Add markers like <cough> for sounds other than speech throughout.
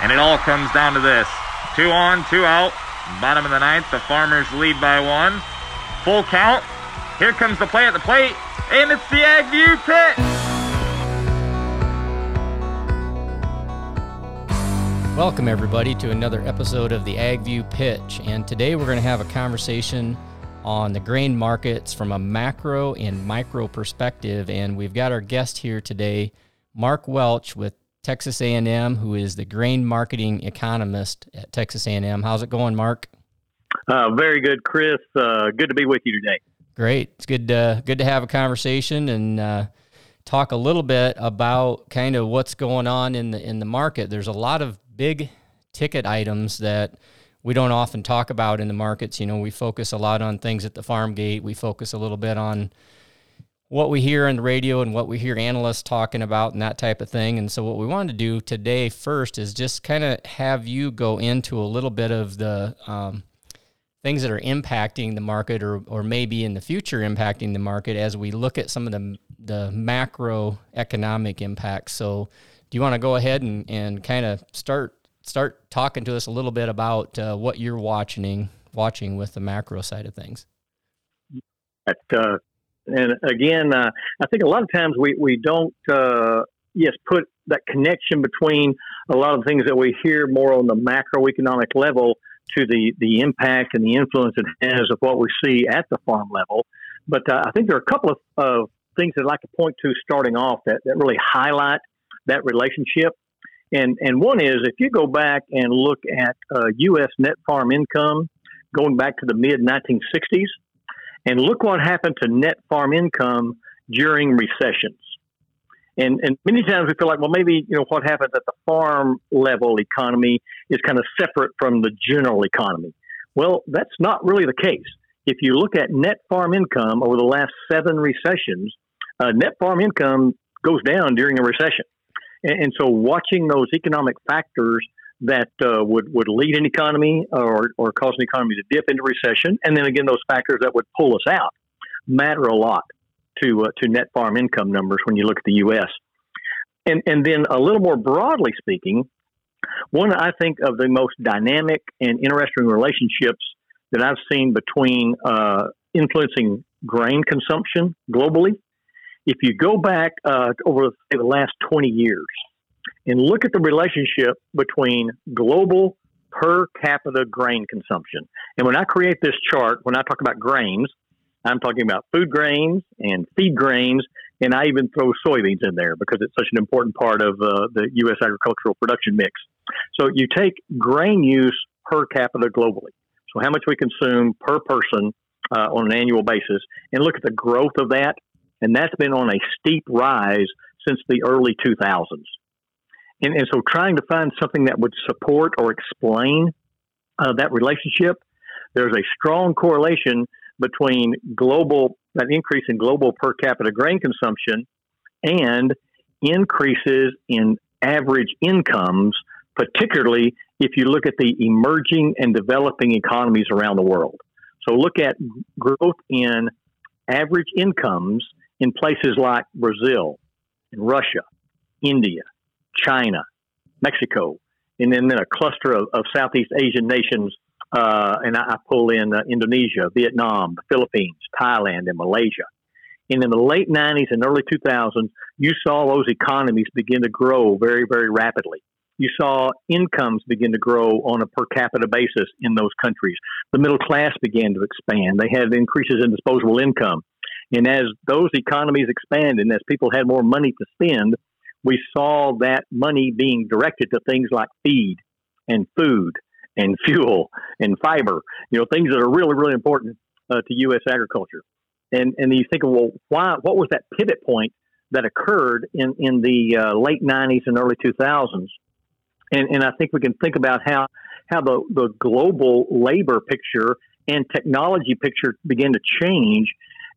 And it all comes down to this. Two on, two out. Bottom of the ninth, the Farmers lead by one. Full count. Here comes the play at the plate, and it's the Agview pitch. Welcome, everybody, to another episode of the Agview Pitch. And today we're going to have a conversation on the grain markets from a macro and micro perspective. And we've got our guest here today, Mark Welch with Texas A&M, who is the grain marketing economist at Texas A&M. How's it going, Mark? Uh, very good, Chris. Uh, good to be with you today. Great. It's good to, good to have a conversation and uh, talk a little bit about kind of what's going on in the in the market. There's a lot of big ticket items that we don't often talk about in the markets. You know, we focus a lot on things at the farm gate. We focus a little bit on what we hear on the radio and what we hear analysts talking about and that type of thing. And so, what we wanted to do today first is just kind of have you go into a little bit of the um, things that are impacting the market or, or maybe in the future impacting the market as we look at some of the, the macroeconomic impacts. So, do you want to go ahead and, and kind of start start talking to us a little bit about uh, what you're watching watching with the macro side of things? That uh, and again, uh, I think a lot of times we we don't uh, yes put that connection between a lot of things that we hear more on the macroeconomic level to the the impact and the influence it has of what we see at the farm level. But uh, I think there are a couple of, of things that I'd like to point to starting off that, that really highlight that relationship. And and one is if you go back and look at uh, U.S. net farm income going back to the mid 1960s, and look what happened to net farm income during recessions. And, and many times we feel like, well, maybe you know what happens at the farm level economy is kind of separate from the general economy. Well, that's not really the case. If you look at net farm income over the last seven recessions, uh, net farm income goes down during a recession. And, and so, watching those economic factors that uh, would, would lead an economy or, or cause an economy to dip into recession. And then again, those factors that would pull us out matter a lot to, uh, to net farm income numbers when you look at the U.S. And, and then a little more broadly speaking, one I think of the most dynamic and interesting relationships that I've seen between uh, influencing grain consumption globally. If you go back uh, over the last 20 years, and look at the relationship between global per capita grain consumption. And when I create this chart, when I talk about grains, I'm talking about food grains and feed grains, and I even throw soybeans in there because it's such an important part of uh, the U.S. agricultural production mix. So you take grain use per capita globally, so how much we consume per person uh, on an annual basis, and look at the growth of that, and that's been on a steep rise since the early 2000s. And, and so trying to find something that would support or explain uh, that relationship, there's a strong correlation between global, that increase in global per capita grain consumption and increases in average incomes, particularly if you look at the emerging and developing economies around the world. So look at growth in average incomes in places like Brazil and Russia, India, China, Mexico, and then, then a cluster of, of Southeast Asian nations. Uh, and I, I, pull in uh, Indonesia, Vietnam, the Philippines, Thailand, and Malaysia. And in the late 90s and early 2000s, you saw those economies begin to grow very, very rapidly. You saw incomes begin to grow on a per capita basis in those countries. The middle class began to expand. They had increases in disposable income. And as those economies expanded and as people had more money to spend, we saw that money being directed to things like feed and food and <laughs> fuel and fiber, you know, things that are really, really important uh, to U.S. agriculture. And and you think, well, why? What was that pivot point that occurred in in the uh, late '90s and early 2000s? And and I think we can think about how how the the global labor picture and technology picture began to change.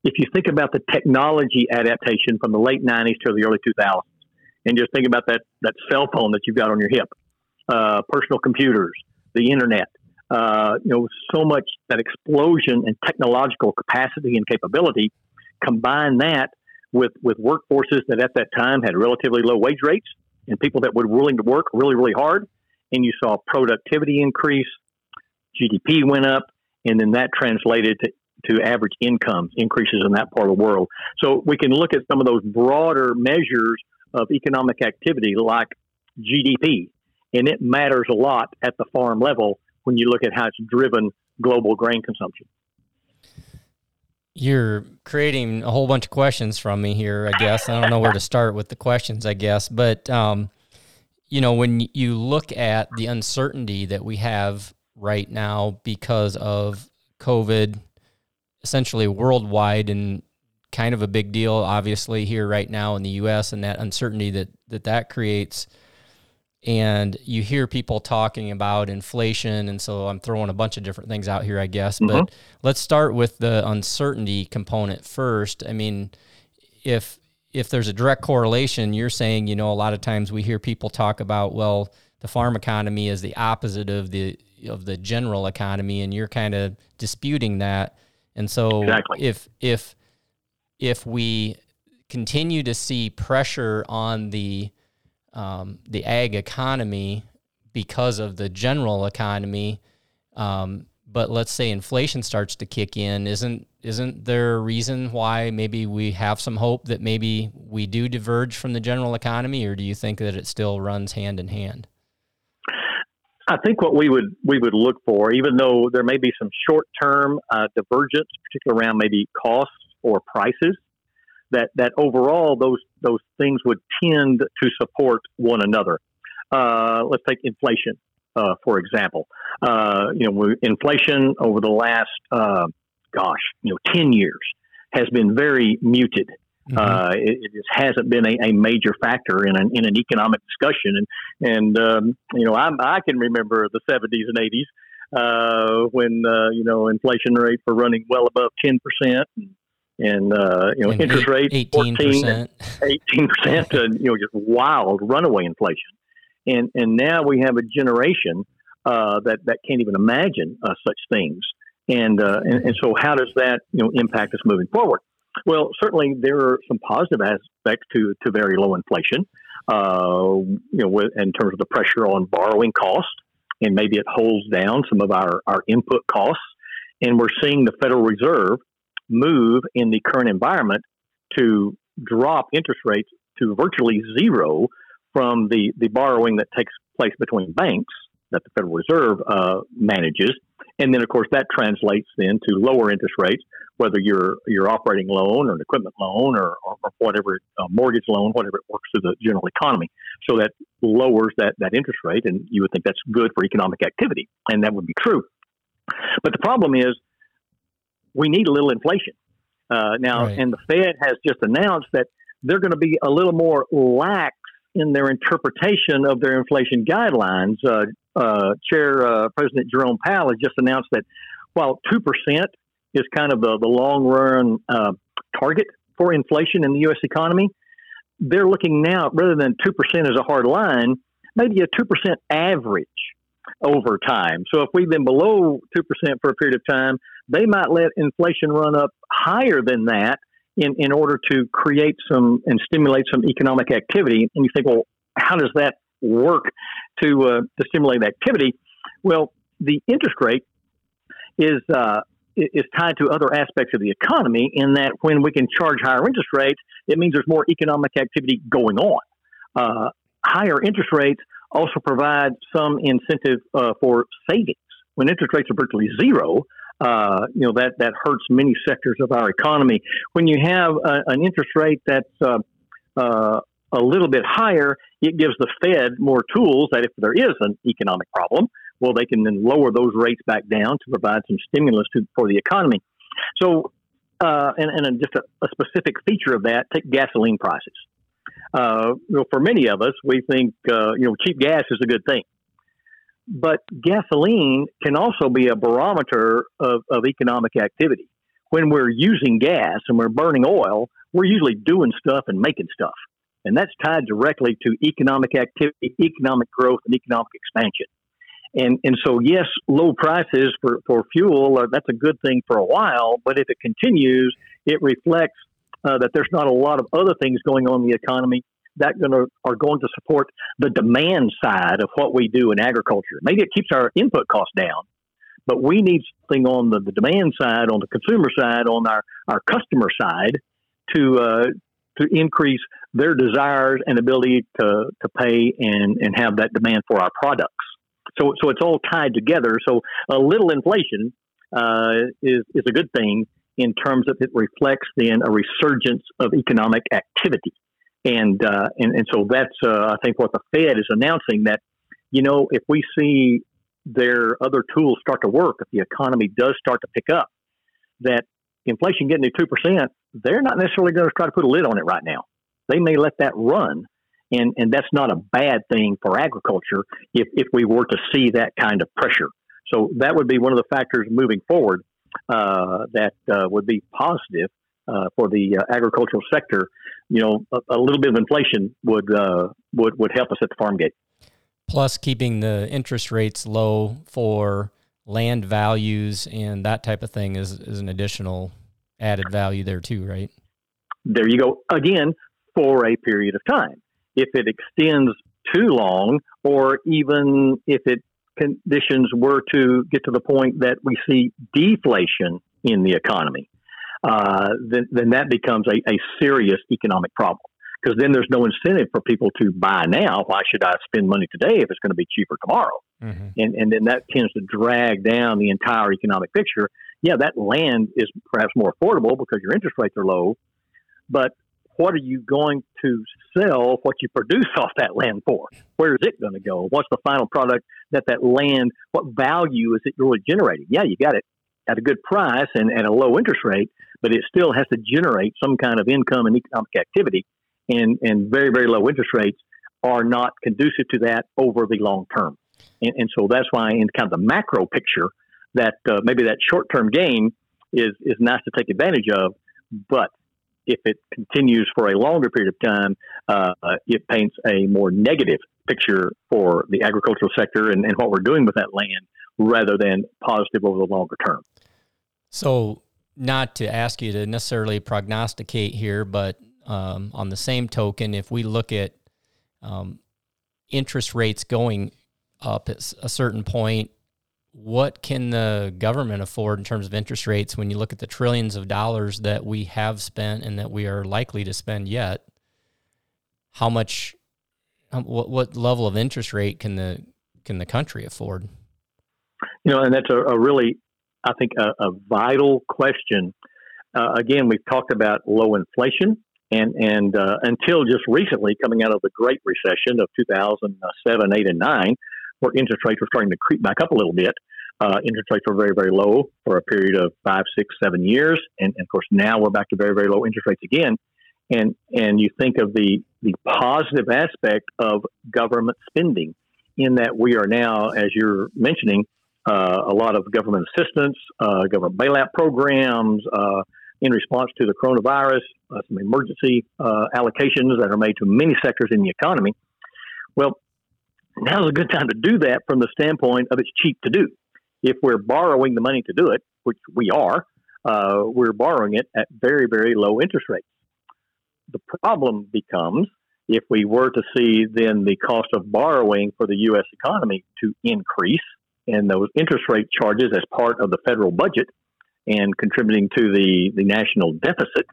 If you think about the technology adaptation from the late '90s to the early 2000s, and just think about that that cell phone that you've got on your hip, uh, personal computers, the internet. Uh, you know, so much that explosion in technological capacity and capability. Combine that with with workforces that at that time had relatively low wage rates and people that were willing to work really really hard, and you saw productivity increase, GDP went up, and then that translated to, to average incomes increases in that part of the world. So we can look at some of those broader measures of economic activity like GDP, and it matters a lot at the farm level when you look at how it's driven global grain consumption. You're creating a whole bunch of questions from me here, I guess. I don't know where to start with the questions, I guess. But, um, you know, when you look at the uncertainty that we have right now because of COVID, essentially worldwide and kind of a big deal, obviously, here right now in the U.S., and that uncertainty that that, that creates – and you hear people talking about inflation and so i'm throwing a bunch of different things out here i guess mm-hmm. but let's start with the uncertainty component first i mean if if there's a direct correlation you're saying you know a lot of times we hear people talk about well the farm economy is the opposite of the of the general economy and you're kind of disputing that and so exactly. if if if we continue to see pressure on the um, the ag economy because of the general economy. Um, but let's say inflation starts to kick in, isn't isn't there a reason why maybe we have some hope that maybe we do diverge from the general economy, or do you think that it still runs hand in hand? I think what we would we would look for, even though there may be some short term uh, divergence, particularly around maybe costs or prices, that that overall those those things would tend to support one another. Uh, let's take inflation, uh, for example. Uh, you know, inflation over the last, uh, gosh, you know, ten years has been very muted. Mm-hmm. Uh, it, it, just hasn't been a, a, major factor in an, in an economic discussion. And, and um, you know, I, I can remember the 70s and 80s uh, when, you know, inflation rates were running well above 10%. And, and uh, you know and interest rate 18 percent, 18 percent, <laughs> you know just wild runaway inflation, and and now we have a generation uh, that that can't even imagine uh, such things, and, uh, and and so how does that you know impact us moving forward? Well, certainly there are some positive aspects to to very low inflation, uh, you know, in terms of the pressure on borrowing costs, and maybe it holds down some of our our input costs, and we're seeing the Federal Reserve move in the current environment to drop interest rates to virtually zero from the, the borrowing that takes place between banks that the Federal Reserve uh, manages. And then, of course, that translates then to lower interest rates, whether you're your operating loan or an equipment loan or, or, or whatever uh, mortgage loan, whatever it works through the general economy. So that lowers that, that interest rate, and you would think that's good for economic activity, and that would be true. But the problem is we need a little inflation. Uh, now, right. and the Fed has just announced that they're going to be a little more lax in their interpretation of their inflation guidelines. Uh, uh, Chair uh, President Jerome Powell has just announced that while 2% is kind of the, the long run uh, target for inflation in the U.S. economy, they're looking now, rather than 2% as a hard line, maybe a 2% average over time. So if we've been below 2% for a period of time, they might let inflation run up higher than that in, in order to create some and stimulate some economic activity. And you think, well, how does that work to, uh, to stimulate activity? Well, the interest rate is, uh, is tied to other aspects of the economy in that when we can charge higher interest rates, it means there's more economic activity going on. Uh, higher interest rates also provide some incentive uh, for savings. When interest rates are virtually zero, uh, you know that that hurts many sectors of our economy. When you have a, an interest rate that's uh, uh, a little bit higher, it gives the Fed more tools that if there is an economic problem, well, they can then lower those rates back down to provide some stimulus to, for the economy. So, uh, and, and just a, a, specific feature of that, take gasoline prices uh, you know, for many of us, we think uh, you know cheap gas is a good thing, but gasoline can also be a barometer of, of economic activity. When we're using gas and we're burning oil, we're usually doing stuff and making stuff, and that's tied directly to economic activity, economic growth, and economic expansion. And and so yes, low prices for for fuel uh, that's a good thing for a while, but if it continues, it reflects uh, that there's not a lot of other things going on in the economy that gonna are going to support the demand side of what we do in agriculture. Maybe it keeps our input costs down, but we need something on the, the demand side, on the consumer side, on our, our customer side to uh, to increase their desires and ability to, to pay and, and have that demand for our products. So, so it's all tied together. So a little inflation uh, is, is a good thing in terms of it reflects then a resurgence of economic activity. And, uh, and, and so that's, uh, I think, what the Fed is announcing that, you know, if we see their other tools start to work, if the economy does start to pick up, that inflation getting to 2%, they're not necessarily going to try to put a lid on it right now. They may let that run. And, and that's not a bad thing for agriculture if, if we were to see that kind of pressure. So that would be one of the factors moving forward that uh, would be positive uh, for the uh, agricultural sector. You know, a, a, little bit of inflation would uh, would would help us at the farm gate. Plus, keeping the interest rates low for land values and that type of thing is is an additional added value there too, right? There you go. Again, for a period of time. If it extends too long, or even if it conditions were to get to the point that we see deflation in the economy, uh, then, then that becomes a, a serious economic problem. Because then there's no incentive for people to buy now. Why should I spend money today if it's going to be cheaper tomorrow? Mm-hmm. And, and then that tends to drag down the entire economic picture. Yeah, that land is perhaps more affordable because your interest rates are low, but what are you going to sell what you produce <laughs> off that land for? Where is it going to go? What's the final product that that land, what value is it really generating? Yeah, you got it at a good price and at a low interest rate, but it still has to generate some kind of income and economic activity. And, and very, very low interest rates are not conducive to that over the long term. And, and so that's why, in kind of the macro picture, that uh, maybe that short term gain is, is nice to take advantage of, but if it continues for a longer period of time, uh, it paints a more negative picture for the agricultural sector and, and what we're doing with that land rather than positive over the longer term. So, not to ask you to necessarily prognosticate here, but um, on the same token, if we look at um, interest rates going up at a certain point what can the government afford in terms of interest rates when you look at the trillions of dollars that we have spent and that we are likely to spend yet? How much, what, what level of interest rate can the can the country afford? You know, and that's a, a really, I think, a, a vital question. Uh, again, we've talked about low inflation, and and uh, until just recently, coming out of the Great Recession of 2007, 8, and 9, where interest rates were starting to creep back up a little bit. Uh, interest rates were very, very low for a period of five, six, seven years, and, and, of course now we're back to very, very low interest rates again. And and you think of the the positive aspect of government spending, in that we are now, as you're mentioning, uh, a lot of government assistance, uh, government bailout programs. Uh, in response to the coronavirus, uh, some emergency uh, allocations that are made to many sectors in the economy. Well, now's a good time to do that from the standpoint of it's cheap to do. If we're borrowing the money to do it, which we are, uh, we're borrowing it at very, very low interest rates. The problem becomes if we were to see then the cost of borrowing for the U.S. economy to increase and those interest rate charges as part of the federal budget and contributing to the, the national deficit,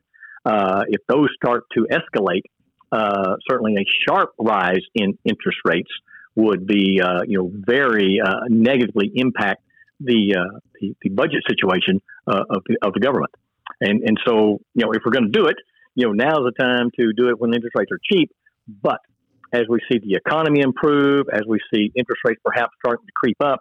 uh, if those start to escalate, uh, certainly a sharp rise in interest rates would be, uh, you know, very uh, negatively impact the, uh, the, the budget situation uh, of the, of the government. And and so, you know, if we're going to do it, you know, now's the time to do it when interest rates are cheap. But as we see the economy improve, as we see interest rates perhaps starting to creep up,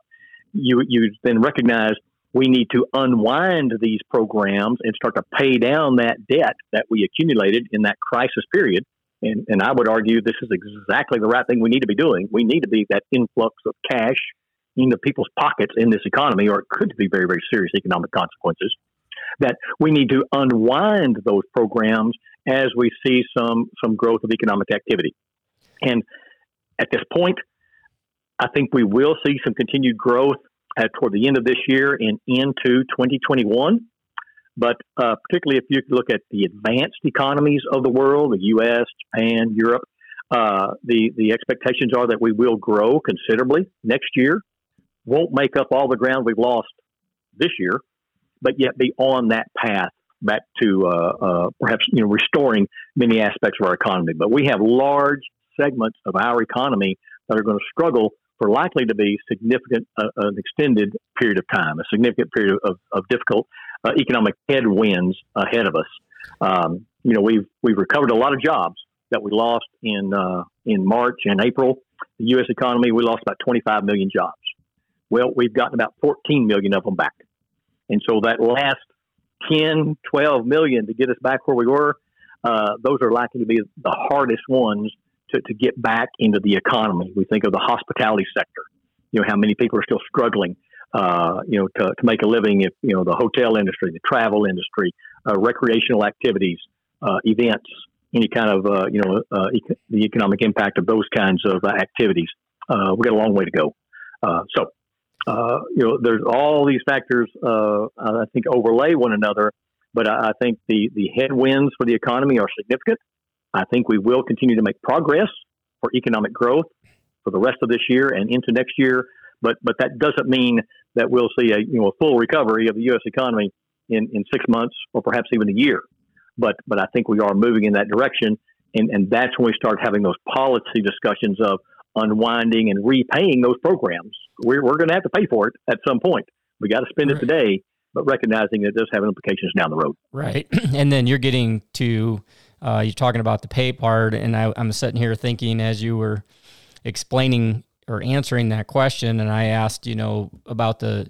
you you then recognize we need to unwind these programs and start to pay down that debt that we accumulated in that crisis period and, and I would argue this is exactly the right thing we need to be doing. We need to be that influx of cash into people's pockets in this economy, or it could be very, very serious economic consequences. That we need to unwind those programs as we see some some growth of economic activity. And at this point, I think we will see some continued growth toward the end of this year and into 2021. But uh, particularly if you look at the advanced economies of the world, the U.S., Japan, Europe, Uh, the the expectations are that we will grow considerably next year. Won't make up all the ground we've lost this year, but yet be on that path back to uh, uh, perhaps you know restoring many aspects of our economy. But we have large segments of our economy that are going to struggle for likely to be significant, uh, an extended period of time, a significant period of, of difficult uh, economic headwinds ahead of us. Um, you know, we've we've recovered a lot of jobs that we lost in uh, in March and April. The U.S. economy, we lost about 25 million jobs. Well, we've gotten about 14 million of them back, and so that last 10, 12 million to get us back where we were, uh, those are likely to be the hardest ones to, to get back into the economy. We think of the hospitality sector. You know how many people are still struggling. Uh, you know to, to make a living. If you know the hotel industry, the travel industry, uh, recreational activities, uh, events, any kind of uh, you know uh, ec- the economic impact of those kinds of uh, activities. we've got a long way to go. so you know there's all these factors I think overlay one another, but I, I think the the headwinds for the economy are significant. I think we will continue to make progress for economic growth for the rest of this year and into next year. But but that doesn't mean that we'll see a you know a full recovery of the U.S. economy in, in six months or perhaps even a year. But but I think we are moving in that direction, and, and that's when we start having those policy discussions of unwinding and repaying those programs. We're, we're going to have to pay for it at some point. We got to spend right. it today, but recognizing that it does have implications down the road. Right, <clears throat> and then you're getting to uh, you're talking about the pay part, and I, I'm sitting here thinking as you were explaining or answering that question, and I asked, you know, about the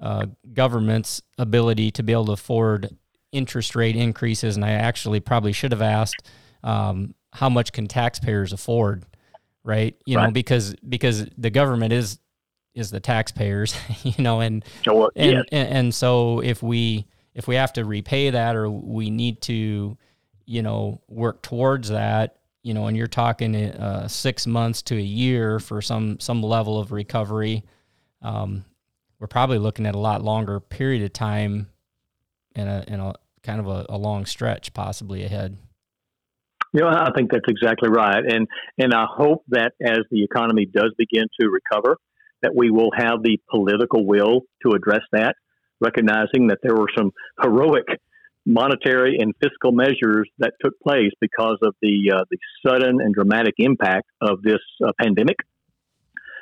uh, government's ability to be able to afford interest rate increases, and I actually probably should have asked, um, how much can taxpayers afford, right? You right. know, because because the government is is the taxpayers, <laughs> you know, and and, yes. and and so if we if we have to repay that or we need to you know, work towards that, you know, and you're talking uh, six months to a year for some some level of recovery, um, we're probably looking at a lot longer period of time and a, and a kind of a, a long stretch possibly ahead. You know, I think that's exactly right, and and I hope that as the economy does begin to recover, that we will have the political will to address that, recognizing that there were some heroic monetary and fiscal measures that took place because of the uh, the sudden and dramatic impact of this uh, pandemic.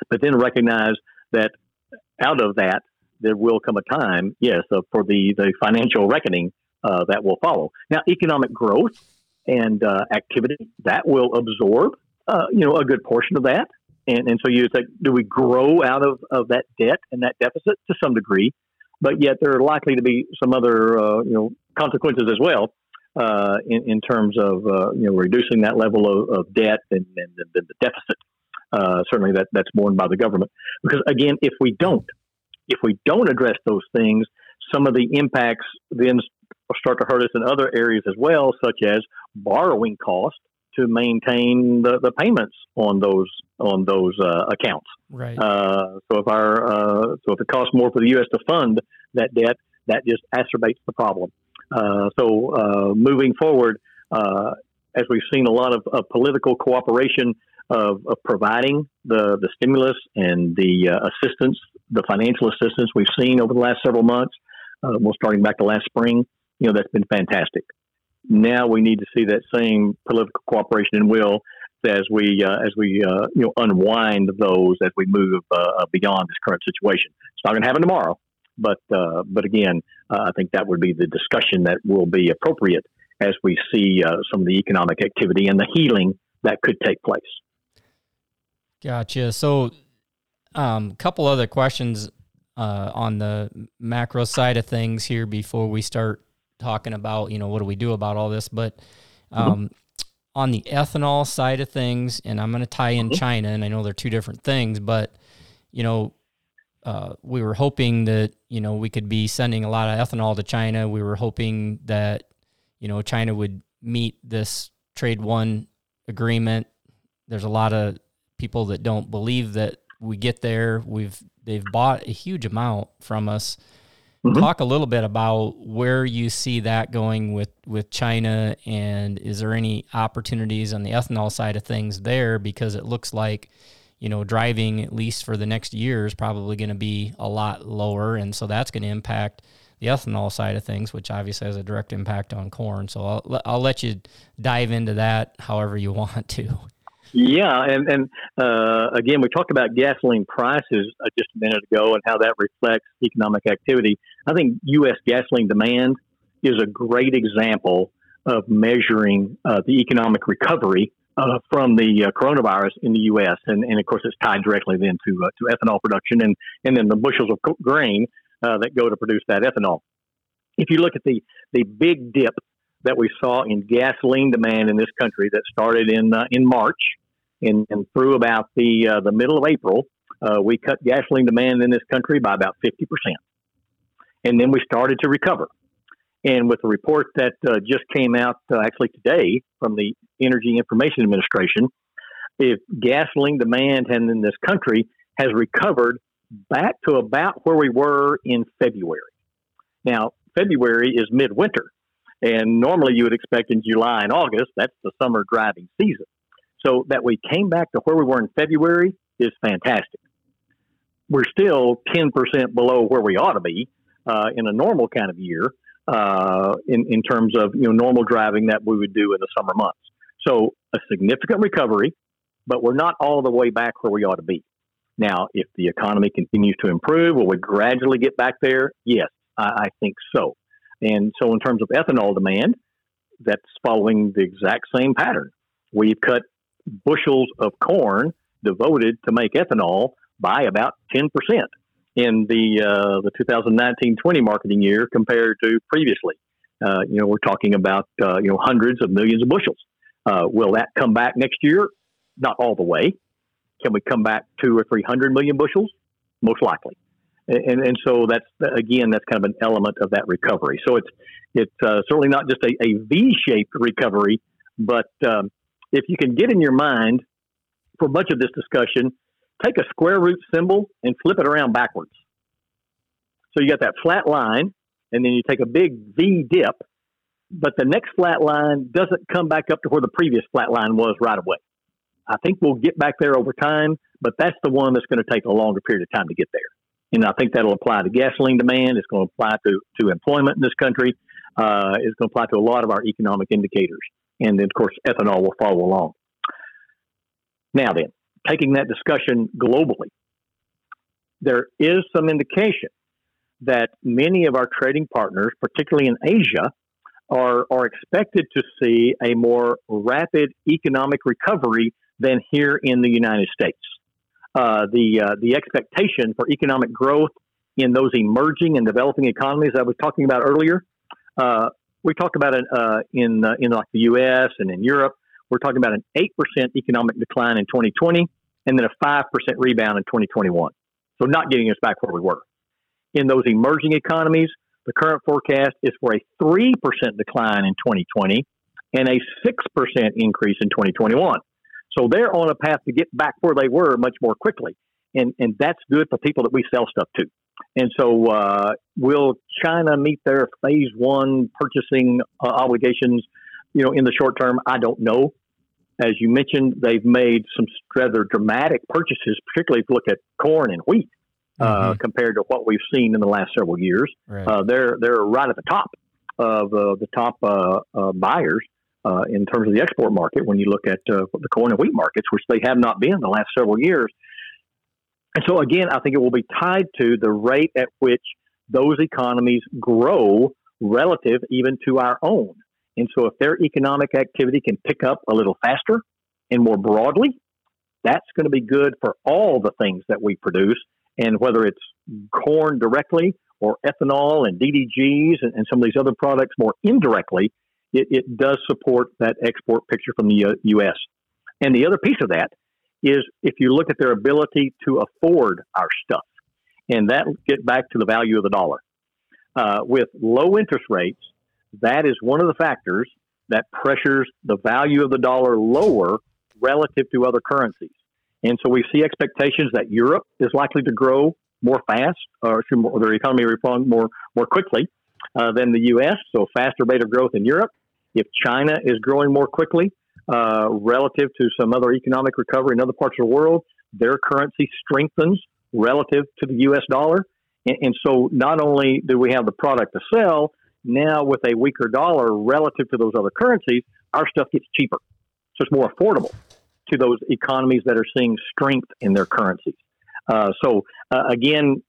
But then recognize that out of that there will come a time, yes, uh, for the the financial reckoning uh, that will follow. Now, economic growth and uh, activity that will absorb, uh, you know, a good portion of that. And, and so you say, do we grow out of, of that debt and that deficit to some degree? But yet there are likely to be some other, you know, consequences as well uh, in, in, terms of uh, you know reducing that level of, of debt and, and, and, the deficit. Uh, certainly, that that's borne by the government. Because again, if we don't, if we don't address those things, some of the impacts then start to hurt us in other areas as well, such as borrowing costs to maintain the, the payments on those on those uh, accounts. Right. Uh, so if our uh, so if it costs more for the U.S. to fund that debt, that just exacerbates the problem. Uh, so uh, moving forward, uh, as we've seen a lot of, of political cooperation of, of, providing the, the stimulus and the uh, assistance, the financial assistance we've seen over the last several months, well, starting back to last spring, you know, that's been fantastic. Now we need to see that same political cooperation and will as we uh, as we uh, you know unwind those as we move uh, beyond this current situation. It's not going to happen tomorrow, but uh, but again, uh, I think that would be the discussion that will be appropriate as we see uh, some of the economic activity and the healing that could take place. Gotcha. So, a um, couple other questions uh, on the macro side of things here before we start talking about you know what do we do about all this, but. Mm-hmm. Um, mm-hmm. On the ethanol side of things, and I'm going to tie in mm-hmm. China, and I know they're two different things, but you know, uh, we were hoping that you know we could be sending a lot of ethanol to China. We were hoping that you know China would meet this trade one agreement. There's a lot of people that don't believe that we get there. We've they've bought a huge amount from us, Mm-hmm. Talk a little bit about where you see that going with, with China, and is there any opportunities on the ethanol side of things there? Because it looks like, you know, driving at least for the next year is probably going to be a lot lower, and so that's going to impact the ethanol side of things, which obviously has a direct impact on corn. So I'll I'll let you dive into that however you <laughs> want to. Yeah, and and uh, again, we talked about gasoline prices uh, just a minute ago and how that reflects economic activity. I think U.S. gasoline demand is a great example of measuring uh, the economic recovery uh, from the uh, coronavirus in the U.S. And, and of course, it's tied directly then to uh, to ethanol production and and then the bushels of grain that go to produce that ethanol. If you look at the the big dip that we saw in gasoline demand in this country that started in uh, in March and, and through about the uh, the middle of April, uh, we cut gasoline demand in this country by about fifty percent, and then we started to recover. And with the report that uh, just came out uh, actually today from the Energy Information Administration, if gasoline demand in this country has recovered back to about where we were in February. Now, February is midwinter, and normally you would expect in July and August, that's the summer driving season. So that we came back to where we were in February is fantastic. We're still 10% below where we ought to be uh, in a normal kind of year uh, in, in terms of you know normal driving that we would do in the summer months. So a significant recovery, but we're not all the way back where we ought to be. Now, if the economy continues to improve, will we gradually get back there? Yes, I, I think so. And so, in terms of ethanol demand, that's following the exact same pattern. We've cut bushels of corn devoted to make ethanol by about 10% in the uh, the 2019-20 marketing year compared to previously. Uh, you know, we're talking about uh, you know hundreds of millions of bushels. Uh, will that come back next year? Not all the way. Can we come back two or three hundred million bushels? Most likely. And, and so that's again that's kind of an element of that recovery. So it's it's uh, certainly not just a, a V-shaped recovery, but um, if you can get in your mind for much of this discussion, take a square root symbol and flip it around backwards. So you got that flat line, and then you take a big V dip, but the next flat line doesn't come back up to where the previous flat line was right away. I think we'll get back there over time, but that's the one that's going to take a longer period of time to get there. And I think that'll apply to gasoline demand. It's going to apply to, to employment in this country. Uh, it's going to apply to a lot of our economic indicators and then, of course, ethanol will follow along. Now, then, taking that discussion globally, there is some indication that many of our trading partners, particularly in Asia, are, are expected to see a more rapid economic recovery than here in the United States. Uh, the, uh, the expectation for economic growth in those emerging and developing economies I was talking about earlier uh, we talked about it uh, in in like the U.S. and in Europe. We're talking about an eight percent economic decline in 2020, and then a five percent rebound in 2021. So not getting us back where we were. In those emerging economies, the current forecast is for a three percent decline in 2020 and a six percent increase in 2021. So they're on a path to get back where they were much more quickly, and and that's good for people that we sell stuff to. And so, uh, will China meet their phase one purchasing uh, obligations? You know, in the short term, I don't know. As you mentioned, they've made some rather dramatic purchases, particularly if you look at corn and wheat, uh, mm-hmm. compared to what we've seen in the last several years. Right. Uh, they're they're right at the top of uh, the top uh, in terms of the export market. When you look at the corn and wheat markets, which they have not been the last several years, and so, again, I think it will be tied to the rate at which those economies grow relative even to our own. And so, if their economic activity can pick up a little faster and more broadly, that's going to be good for all the things that we produce. And whether it's corn directly or ethanol and DDGs and, and some of these other products more indirectly, it, it does support that export picture from the U.S. And the other piece of that is if you look at their ability to afford our stuff. And that get back to the value of the dollar. Uh, with low interest rates, that is one of the factors that pressures the value of the dollar lower relative to other currencies. And so we see expectations that Europe is likely to grow more fast, or, their economy respond more more quickly uh, than the U.S. So faster rate of growth in Europe. If China is growing more quickly uh, relative to some other economic recovery in other parts of the world, their currency strengthens relative to the U.S. dollar. And, and so not only do we have the product to sell, now with a weaker dollar relative to those other currencies, our stuff gets cheaper. So it's more affordable to those economies that are seeing strength in their currencies. Uh, so uh, again,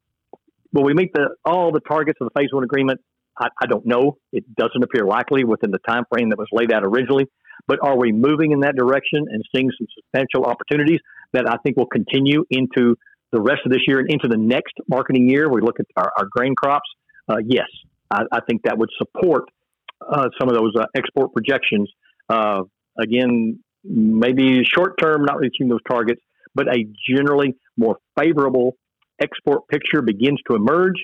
will we meet the all the targets of the phase one agreement? I, I, don't know. It doesn't appear likely within the time frame that was laid out originally. But are we moving in that direction and seeing some substantial opportunities that I think will continue into the rest of this year and into the next marketing year? We look at our, our grain crops. Uh, yes, I, I, think that would support uh, some of those uh, export projections. Uh, again, maybe short term, not reaching those targets, but a generally more favorable export picture begins to emerge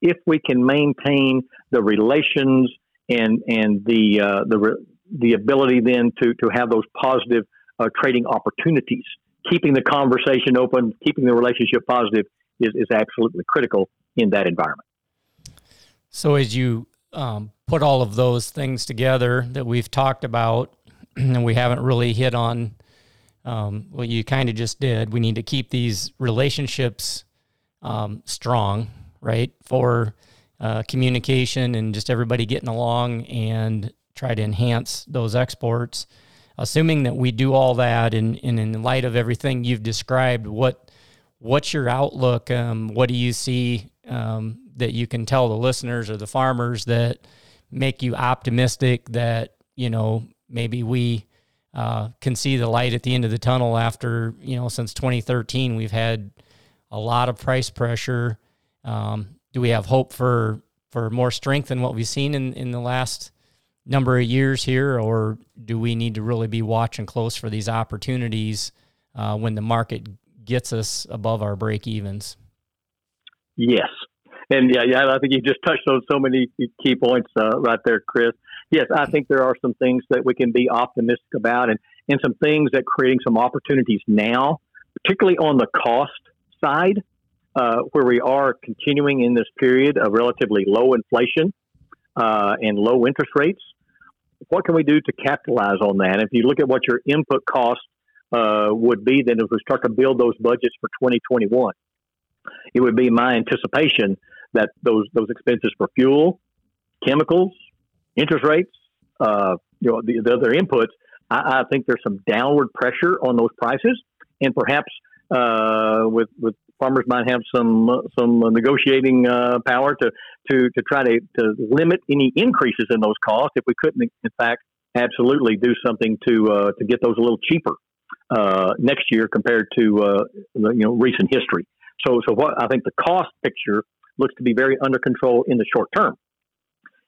if we can maintain the relations and and the uh, the the ability then to to have those positive uh, trading opportunities. Keeping the conversation open, keeping the relationship positive is, is absolutely critical in that environment. So as you um, put all of those things together that we've talked about, <clears throat> and we haven't really hit on um, what you kind of just did. We need to keep these relationships um, strong, right? For uh, communication and just everybody getting along and try to enhance those exports. Assuming that we do all that, and, and in light of everything you've described, what what's your outlook? Um, what do you see um, that you can tell the listeners or the farmers that make you optimistic that you know maybe we uh, can see the light at the end of the tunnel after you know since 2013 we've had a lot of price pressure um, do we have hope for for more strength than what we've seen in, in the last number of years here? Or do we need to really be watching close for these opportunities uh, when the market gets us above our break evens yes. And yeah, yeah, I think you just touched on so many key points uh, right there, Chris. Yes, I think there are some things that we can be optimistic about, and and some things that creating some opportunities now, particularly on the cost side, uh, where we are continuing in this period of relatively low inflation uh, and low interest rates. What can we do to capitalize on that? If you look at what your input cost uh, would be, then if we start to build those budgets for 2021, it would be my anticipation that those those expenses for fuel, chemicals, interest rates, uh, you know, the, the other inputs, I, I, think there's some downward pressure on those prices, and perhaps uh, with with farmers might have some some negotiating uh, power to to to try to, to limit any increases in those costs if we couldn't, in fact, absolutely do something to uh, to get those a little cheaper uh, next year compared to uh, you know recent history. So so what I think the cost picture looks to be very under control in the short term.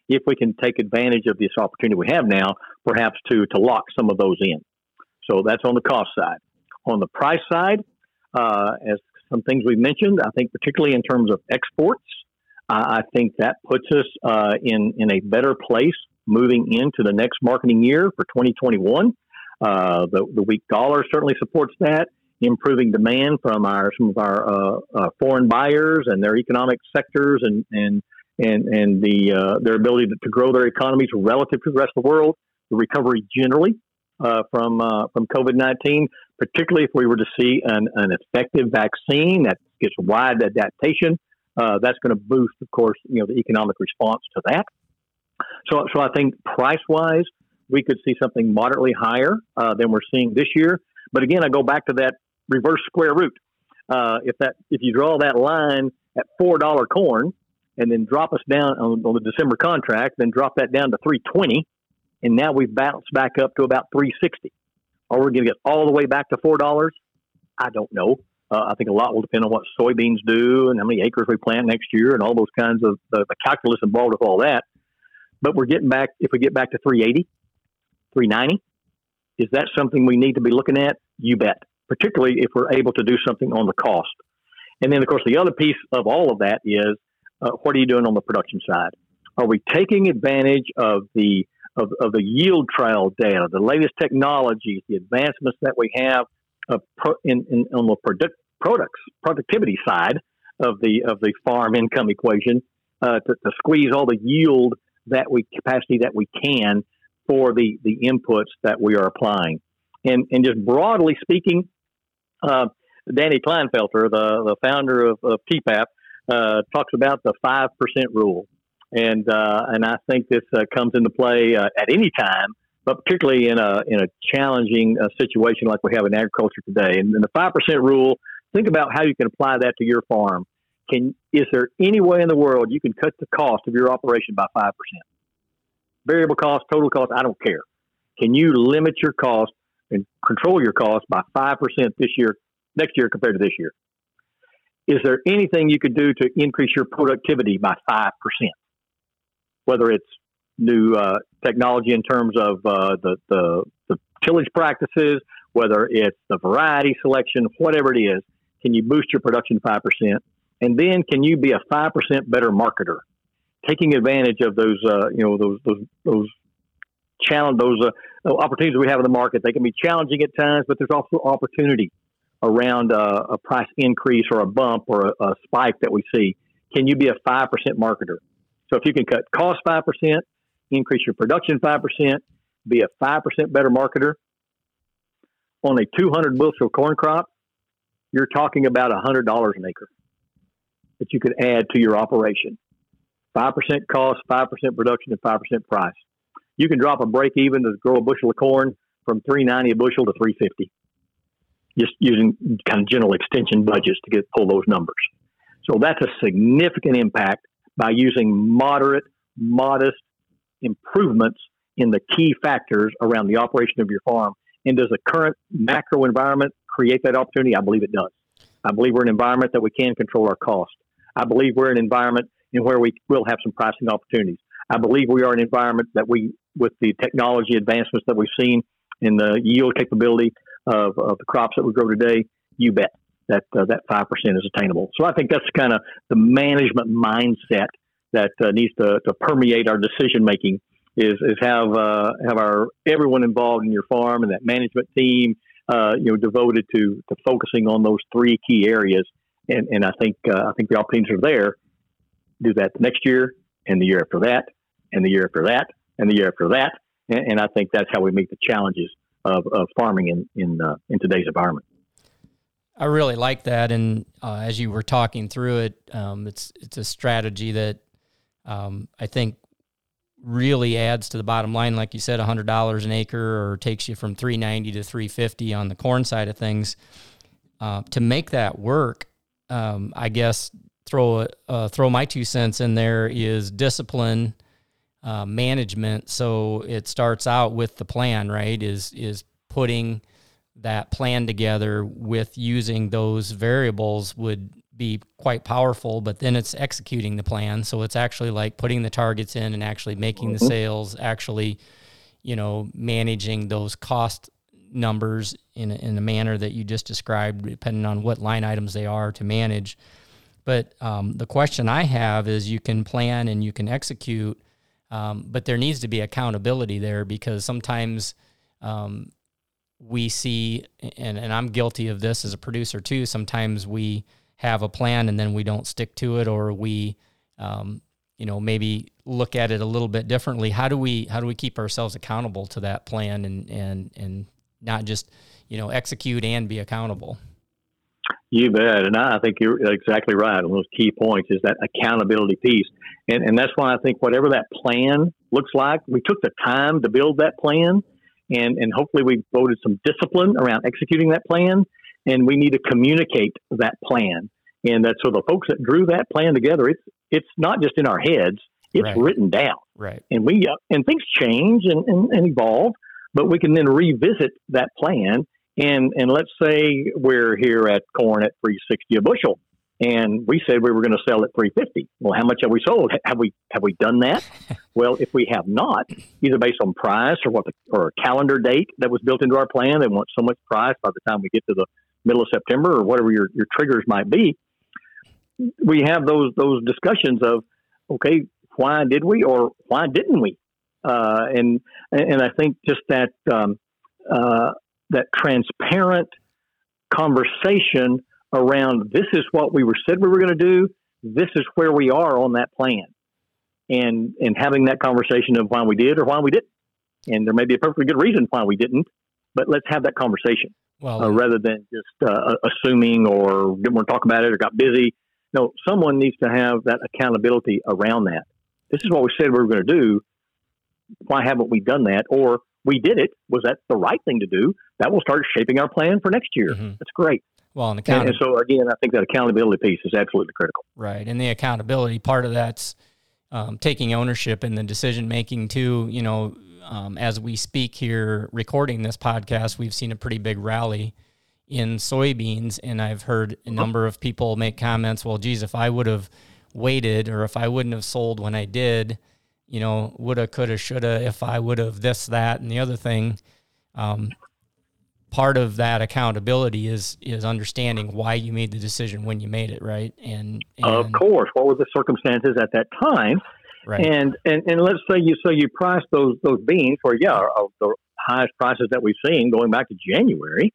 If we can take advantage of this opportunity we have now, perhaps to, to lock some of those in. So that's on the cost side. On the price side, uh, as some things we've mentioned, I think particularly in terms of exports, uh, I think that puts us uh, in, in a better place moving into the next marketing year for 2021. Uh, the, the weak dollar certainly supports that improving demand from our some of our uh, uh, foreign buyers and their economic sectors and and and and the their ability to, to, grow their economies relative to the rest of the world. The recovery generally uh, from uh, from COVID nineteen, particularly if we were to see an, an effective vaccine that gets wide adaptation, uh, that's going to boost, of course, you know the economic response to that. So so I think price wise, we could see something moderately higher than we're seeing this year. But again, I go back to that reverse square root. Uh, if that if you draw that line at four dollar corn and then drop us down on, on, the December contract, then drop that down to three twenty, and now we've bounced back up to about three sixty. Are we going to get all the way back to four dollars? I don't know. Uh, I think a lot will depend on what soybeans do and how many acres we plant next year and all those kinds of the, the calculus involved with all that. But we're getting back. If we get back to 380, 390, is that something we need to be looking at? You bet particularly if we're able to do something on the cost. And then, of course, the other piece of all of that is uh, what are you doing on the production side? Are we taking advantage of the of, of the yield trial data, the latest technologies, the advancements that we have pro, in, in, on the product, products productivity side of the of the farm income equation uh, to, to, squeeze all the yield that we capacity that we can for the the inputs that we are applying. And and just broadly speaking, uh, Danny Klinefelter, the the founder of, of TEPAP, uh, talks about the five percent rule, and uh, and I think this uh, comes into play uh, at any time, but particularly in a in a challenging uh, situation like we have in agriculture today. And, and the five percent rule, think about how you can apply that to your farm. Can is there any way in the world you can cut the cost of your operation by five percent? Variable cost, total cost, I don't care. Can you limit your cost and control your cost by five percent this year, next year compared to this year? Is there anything you could do to increase your productivity by five percent? Whether it's new uh, technology in terms of uh, the, the the tillage practices, whether it's the variety selection, whatever it is, can you boost your production five percent? And then can you be a 5% better marketer? Taking advantage of those, uh, you know, those, those, those challenge, those uh, opportunities we have in the market. They can be challenging at times, but there's also opportunity around uh, a price increase or a bump or a, a spike that we see. Can you be a 5% marketer? So if you can cut cost 5%, increase your production 5%, be a 5% better marketer on a 200 bushel corn crop, you're talking about $100 an acre that you could add to your operation. 5% cost, 5% production, and 5% price. You can drop a break even to grow a bushel of corn from 390 a bushel to 350 just using kind of general extension budgets to get pull those numbers. So that's a significant impact by using moderate, modest improvements in the key factors around the operation of your farm. And does the current macro environment create that opportunity? I believe it does. I believe we're an environment that we can control our cost. I believe we're an environment in where we will have some pricing opportunities. I believe we are an environment that we, with the technology advancements that we've seen in the yield capability of, of the crops that we grow today, you bet that uh, that five percent is attainable. So I think that's kind of the management mindset that uh, needs to, to permeate our decision making. Is is have uh, have our everyone involved in your farm and that management team, uh, you know, devoted to to focusing on those three key areas and and I think uh, I think the opportunities are there. Do that next year, and the year after that, and the year after that, and the year after that, and, and I think that's how we meet the challenges of, of farming in in uh, in today's environment. I really like that, and uh, as you were talking through it, um, it's it's a strategy that um, I think really adds to the bottom line. Like you said, hundred dollars an acre, or takes you from three ninety to three fifty on the corn side of things. Uh, to make that work, um, I guess throw uh, throw my two cents in there is discipline uh, management. So it starts out with the plan, right? Is is putting that plan together with using those variables would be quite powerful, but then it's executing the plan. So it's actually like putting the targets in and actually making mm-hmm. the sales, actually, you know, managing those cost numbers in a, in a manner that you just described, depending on what line items they are to manage. But um, the question I have is you can plan and you can execute, um, but there needs to be accountability there because sometimes um, we see, and, and I'm guilty of this as a producer too, sometimes we have a plan and then we don't stick to it or we, um, you know, maybe look at it a little bit differently. How do we how do we keep ourselves accountable to that plan and and and not just you know execute and be accountable. You bet, and I think you're exactly right on those key points. Is that accountability piece, and and that's why I think whatever that plan looks like, we took the time to build that plan, and and hopefully we've voted some discipline around executing that plan, and we need to communicate that plan, and that so the folks that drew that plan together, it's it's not just in our heads, it's right. written down, right? And we uh, and things change and, and, and evolve, but we can then revisit that plan. And, and let's say we're here at corn at 360 a bushel and we said we were going to sell at 350 well how much have we sold? Have we have we done that? <laughs> Well if we have not either based on price or what the, or a calendar date that was built into our plan they want so much price by the time we get to the middle of september or whatever your, your triggers might be we have those those discussions of okay why did we or why didn't we? Uh, and and I think just that um, uh, that transparent conversation around this is what we were said we were going to do. This is where we are on that plan, and and having that conversation of why we did or why we didn't. And there may be a perfectly good reason why we didn't, but let's have that conversation well, uh, rather than just uh, assuming or didn't want to talk about it or got busy. No, someone needs to have that accountability around that. This is what we said we were going to do. Why haven't we done that? Or we did it. Was that the right thing to do? That will start shaping our plan for next year. Mm-hmm. That's great. Well, and, account- and, so again, I think that accountability piece is absolutely critical. Right, and the accountability part of that's um, taking ownership in the decision making too. You know, um, as we speak here, recording this podcast, we've seen a pretty big rally in soybeans, and I've heard a number of people make comments. Well, geez, if I would have waited, or if I wouldn't have sold when I did, you know, woulda, coulda, shoulda. If I would have this, that, and the other thing. Um, part of that accountability is is understanding why you made the decision when you made it, right? And, and of course, what were the circumstances at that time? Right. And, and and let's say you so you price those those beans for yeah the highest prices that we've seen going back to January,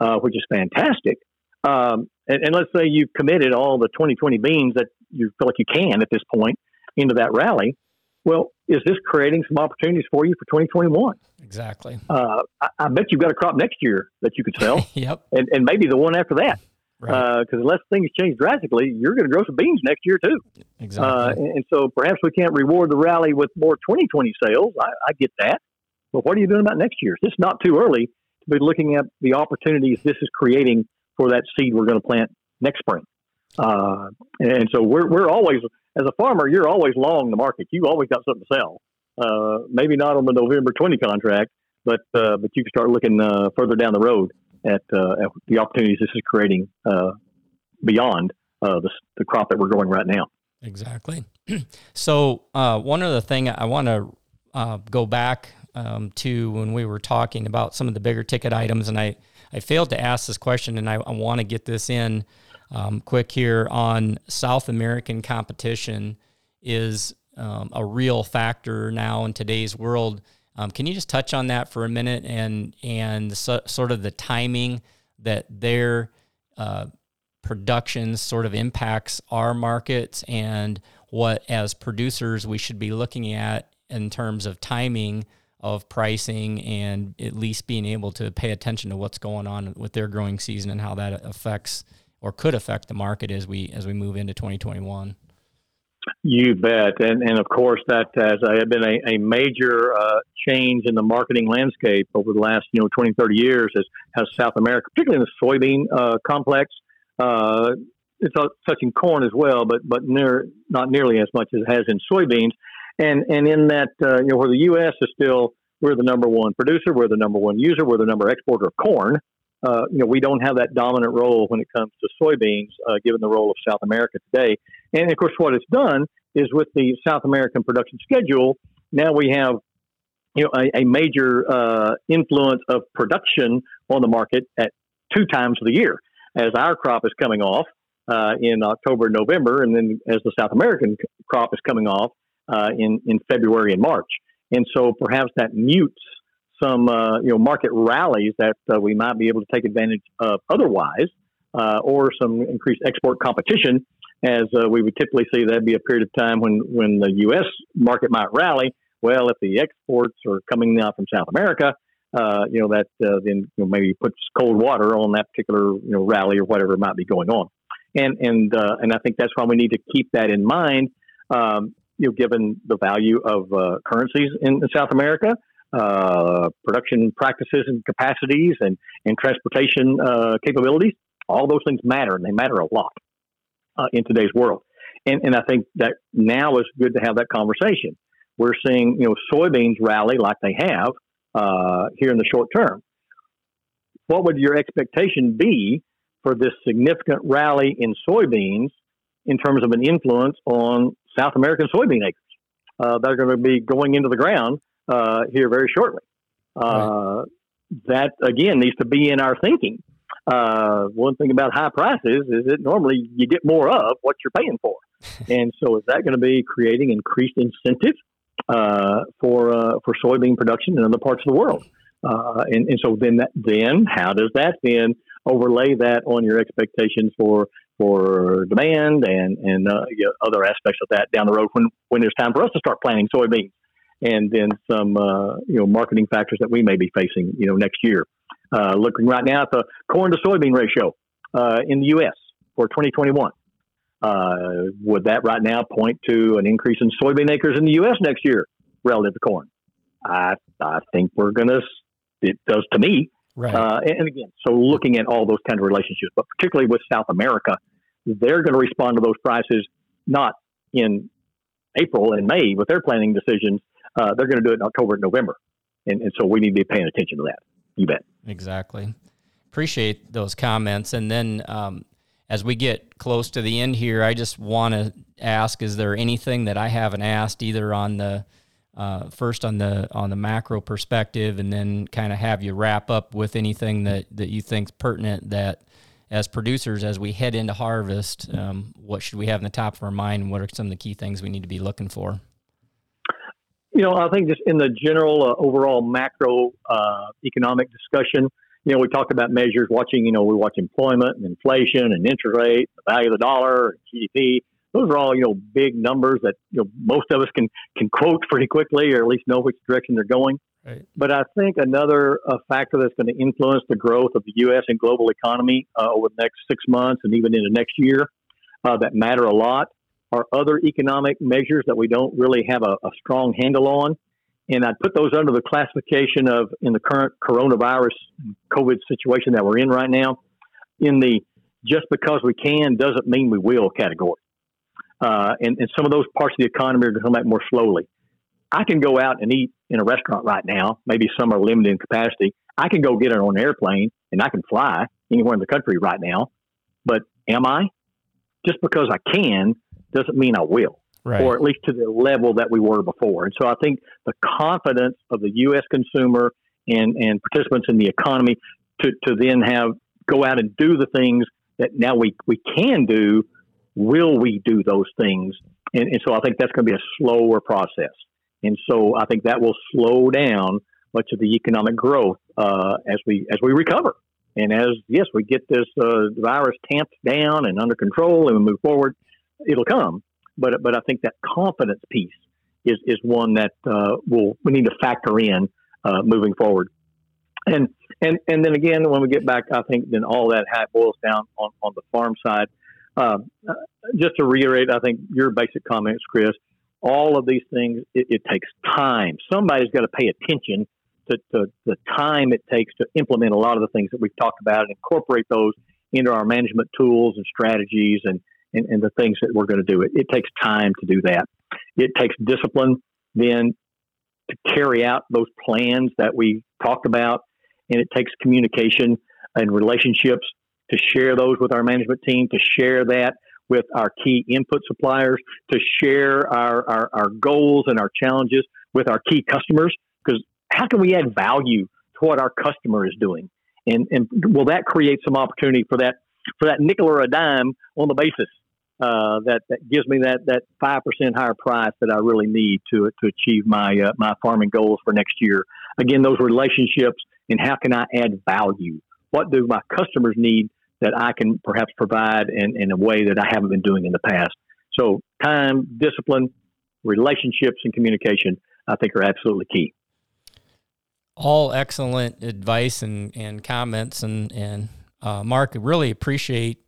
uh, which is fantastic. Um, and, and, let's say you've committed all the 2020 beans that you feel like you can at this point into that rally. Well, is this creating some opportunities for you for 2021? Exactly. Uh, I, I, bet you've got a crop next year that you could sell. <laughs> yep. And, and maybe the one after that. Because right. uh, unless things change drastically, you're going to grow some beans next year too. Exactly. Uh, and, and, so perhaps we can't reward the rally with more 2020 sales. I, I get that. But what are you doing about next year? It's not too early to be looking at the opportunities this is creating for that seed we're going to plant next spring. Uh, and so we're, we're always, as a farmer, you're always long the market. You always got something to sell. Uh, maybe not on the November 20 contract, but uh, but you can start looking uh, further down the road at, uh, at the opportunities this is creating uh, beyond uh, the, the crop that we're growing right now. Exactly. <clears throat> so one other thing I want to go back um, to when we were talking about some of the bigger ticket items, and I I failed to ask this question, and I, I want to get this in um, quick here on South American competition is um, a real factor now in today's world. Um, can you just touch on that for a minute and and so, sort of the timing that their uh, production sort of impacts our markets and what as producers we should be looking at in terms of timing of pricing and at least being able to pay attention to what's going on with their growing season and how that affects or could affect the market as we as we move into 2021. You bet, and and of course that has uh, been a, a major uh, change in the marketing landscape over the last you know 20, 30 years as has South America, particularly in the soybean uh, complex. Uh, it's touching corn as well, but but near not nearly as much as it has in soybeans. And and in that uh, you know where the U.S. is still we're the number one producer, we're the number one user, we're the number exporter of corn. Uh, you know, we don't have that dominant role when it comes to soybeans, uh, given the role of South America today. And of course, what it's done is with the South American production schedule, now we have you know a, a major uh, influence of production on the market at two times of the year, as our crop is coming off uh, in October and November, and then as the South American crop is coming off uh, in in February and March. And so perhaps that mutes some uh, you know market rallies that uh, we might be able to take advantage of otherwise, uh, or some increased export competition, as uh, we would typically see that'd be a period of time when when the U.S. market might rally. Well, if the exports are coming now from South America, uh, you know that uh, then you know, maybe puts cold water on that particular you know rally or whatever might be going on, and and and I think that's why we need to keep that in mind. Um, you know, given the value of currencies in South America, production practices and capacities and, and transportation uh, capabilities. All those things matter, and they matter a lot uh, in today's world. And, and I think that now is good to have that conversation. We're seeing you know soybeans rally like they have uh, here in the short term. What would your expectation be for this significant rally in soybeans in terms of an influence on South American soybean acres uh, that are going to be going into the ground uh, here very shortly. Uh, right. That again needs to be in our thinking. Uh, one thing about high prices is that normally you get more of what you're paying for, <laughs> and so is that going to be creating increased incentive uh, for uh, for soybean production in other parts of the world? Uh, and, and so then that, then how does that then overlay that on your expectations for for demand and and uh, you know, other aspects of that down the road when when there's time for us to start planting soybeans and then some uh, you know marketing factors that we may be facing you know next year. Uh, looking right now at the corn to soybean ratio uh, in the U.S. for 2021. Uh, would that right now point to an increase in soybean acres in the U.S. next year relative to corn? I I think we're gonna. It does to me. Right. Uh, and, and again, so looking at all those kind of relationships, but particularly with South America, they're going to respond to those prices not in April and May with their planning decisions. Uh, they're going to do it in October and November. And, and so we need to be paying attention to that. You bet. Exactly. Appreciate those comments. And then um, as we get close to the end here, I just want to ask: Is there anything that I haven't asked, either on the uh, first on the on the macro perspective, and then kind of have you wrap up with anything that that you think's pertinent that as producers, as we head into harvest, um, what should we have in the top of our mind? What are some of the key things we need to be looking for? You know, I think just in the general uh, overall macro uh, economic discussion, you know, we talk about measures watching, you know, we watch employment and inflation and interest rate, the value of the dollar, GDP. Those are all, you know, big numbers that, you know, most of us can, can quote pretty quickly or at least know which direction they're going. Right. But I think another uh, factor that's going to influence the growth of the U.S. and global economy uh, over the next six months and even into next year uh, that matter a lot are other economic measures that we don't really have a, a strong handle on. And I'd put those under the classification of, in the current coronavirus COVID situation that we're in right now, in the just because we can doesn't mean we will category. Uh, and, and some of those parts of the economy are going to come back more slowly. I can go out and eat in a restaurant right now. Maybe some are limited in capacity. I can go get it on an airplane and I can fly anywhere in the country right now. But am I? Just because I can doesn't mean I will, Right. or at least to the level that we were before. And so I think the confidence of the U.S. consumer and, and participants in the economy to, to then have go out and do the things that now we, we can do, will we do those things? And, and so I think that's going to be a slower process. And so I think that will slow down much of the economic growth uh, as we as we recover. And as yes, we get this uh, virus tamped down and under control, and we move forward, it'll come. But but I think that confidence piece is is one that uh, will we need to factor in uh, moving forward. And and and then again, when we get back, I think then all that hat boils down on, on the farm side. Uh, just to reiterate, I think your basic comments, Chris. All of these things, it, it takes time. Somebody's got to pay attention to, to the time it takes to implement a lot of the things that we've talked about and incorporate those into our management tools and strategies and, and, and the things that we're going to do. It, it takes time to do that. It takes discipline then to carry out those plans that we talked about, and it takes communication and relationships to share those with our management team, to share that with our key input suppliers, to share our, our, our goals and our challenges with our key customers. Because how can we add value to what our customer is doing? And, and will that create some opportunity for that for that nickel or a dime on the basis uh, that that gives me that that five percent higher price that I really need to to achieve my uh, my farming goals for next year. Again, those relationships and how can I add value? What do my customers need that I can perhaps provide in, in a way that I haven't been doing in the past? So, time, discipline, relationships, and communication, I think, are absolutely key. all excellent advice and, and comments and and uh, Mark, I really appreciate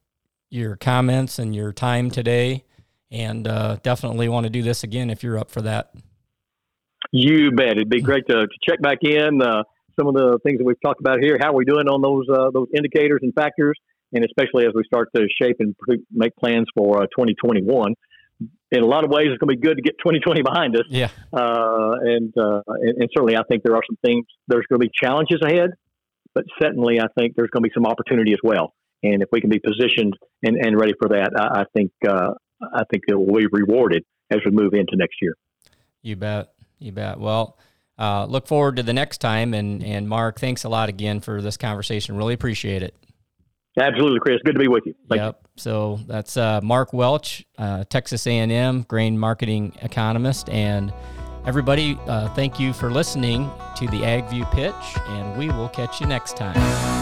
your comments and your time today, and uh, definitely want to do this again if you're up for that. You bet. It'd be great to, to check back in uh, some of the things that we've talked about here. How are we doing on those uh, those indicators and factors, and especially as we start to shape and make plans for uh, 2021. In a lot of ways, it's going to be good to get 2020 behind us. Yeah, Uh, and, uh, and and certainly, I think there are some things. There's going to be challenges ahead, but certainly, I think there's going to be some opportunity as well. And if we can be positioned and, and ready for that, I, I think uh, I think it will be rewarded as we move into next year. you bet, you bet. Well, uh, look forward to the next time, and and Mark, thanks a lot again for this conversation. Really appreciate it. Absolutely, Chris. Good to be with you. Thank you. yep. So that's uh, Mark Welch, uh, Texas A&M grain marketing economist, and Everybody, uh, thank you for listening to the AgView pitch, and we will catch you next time.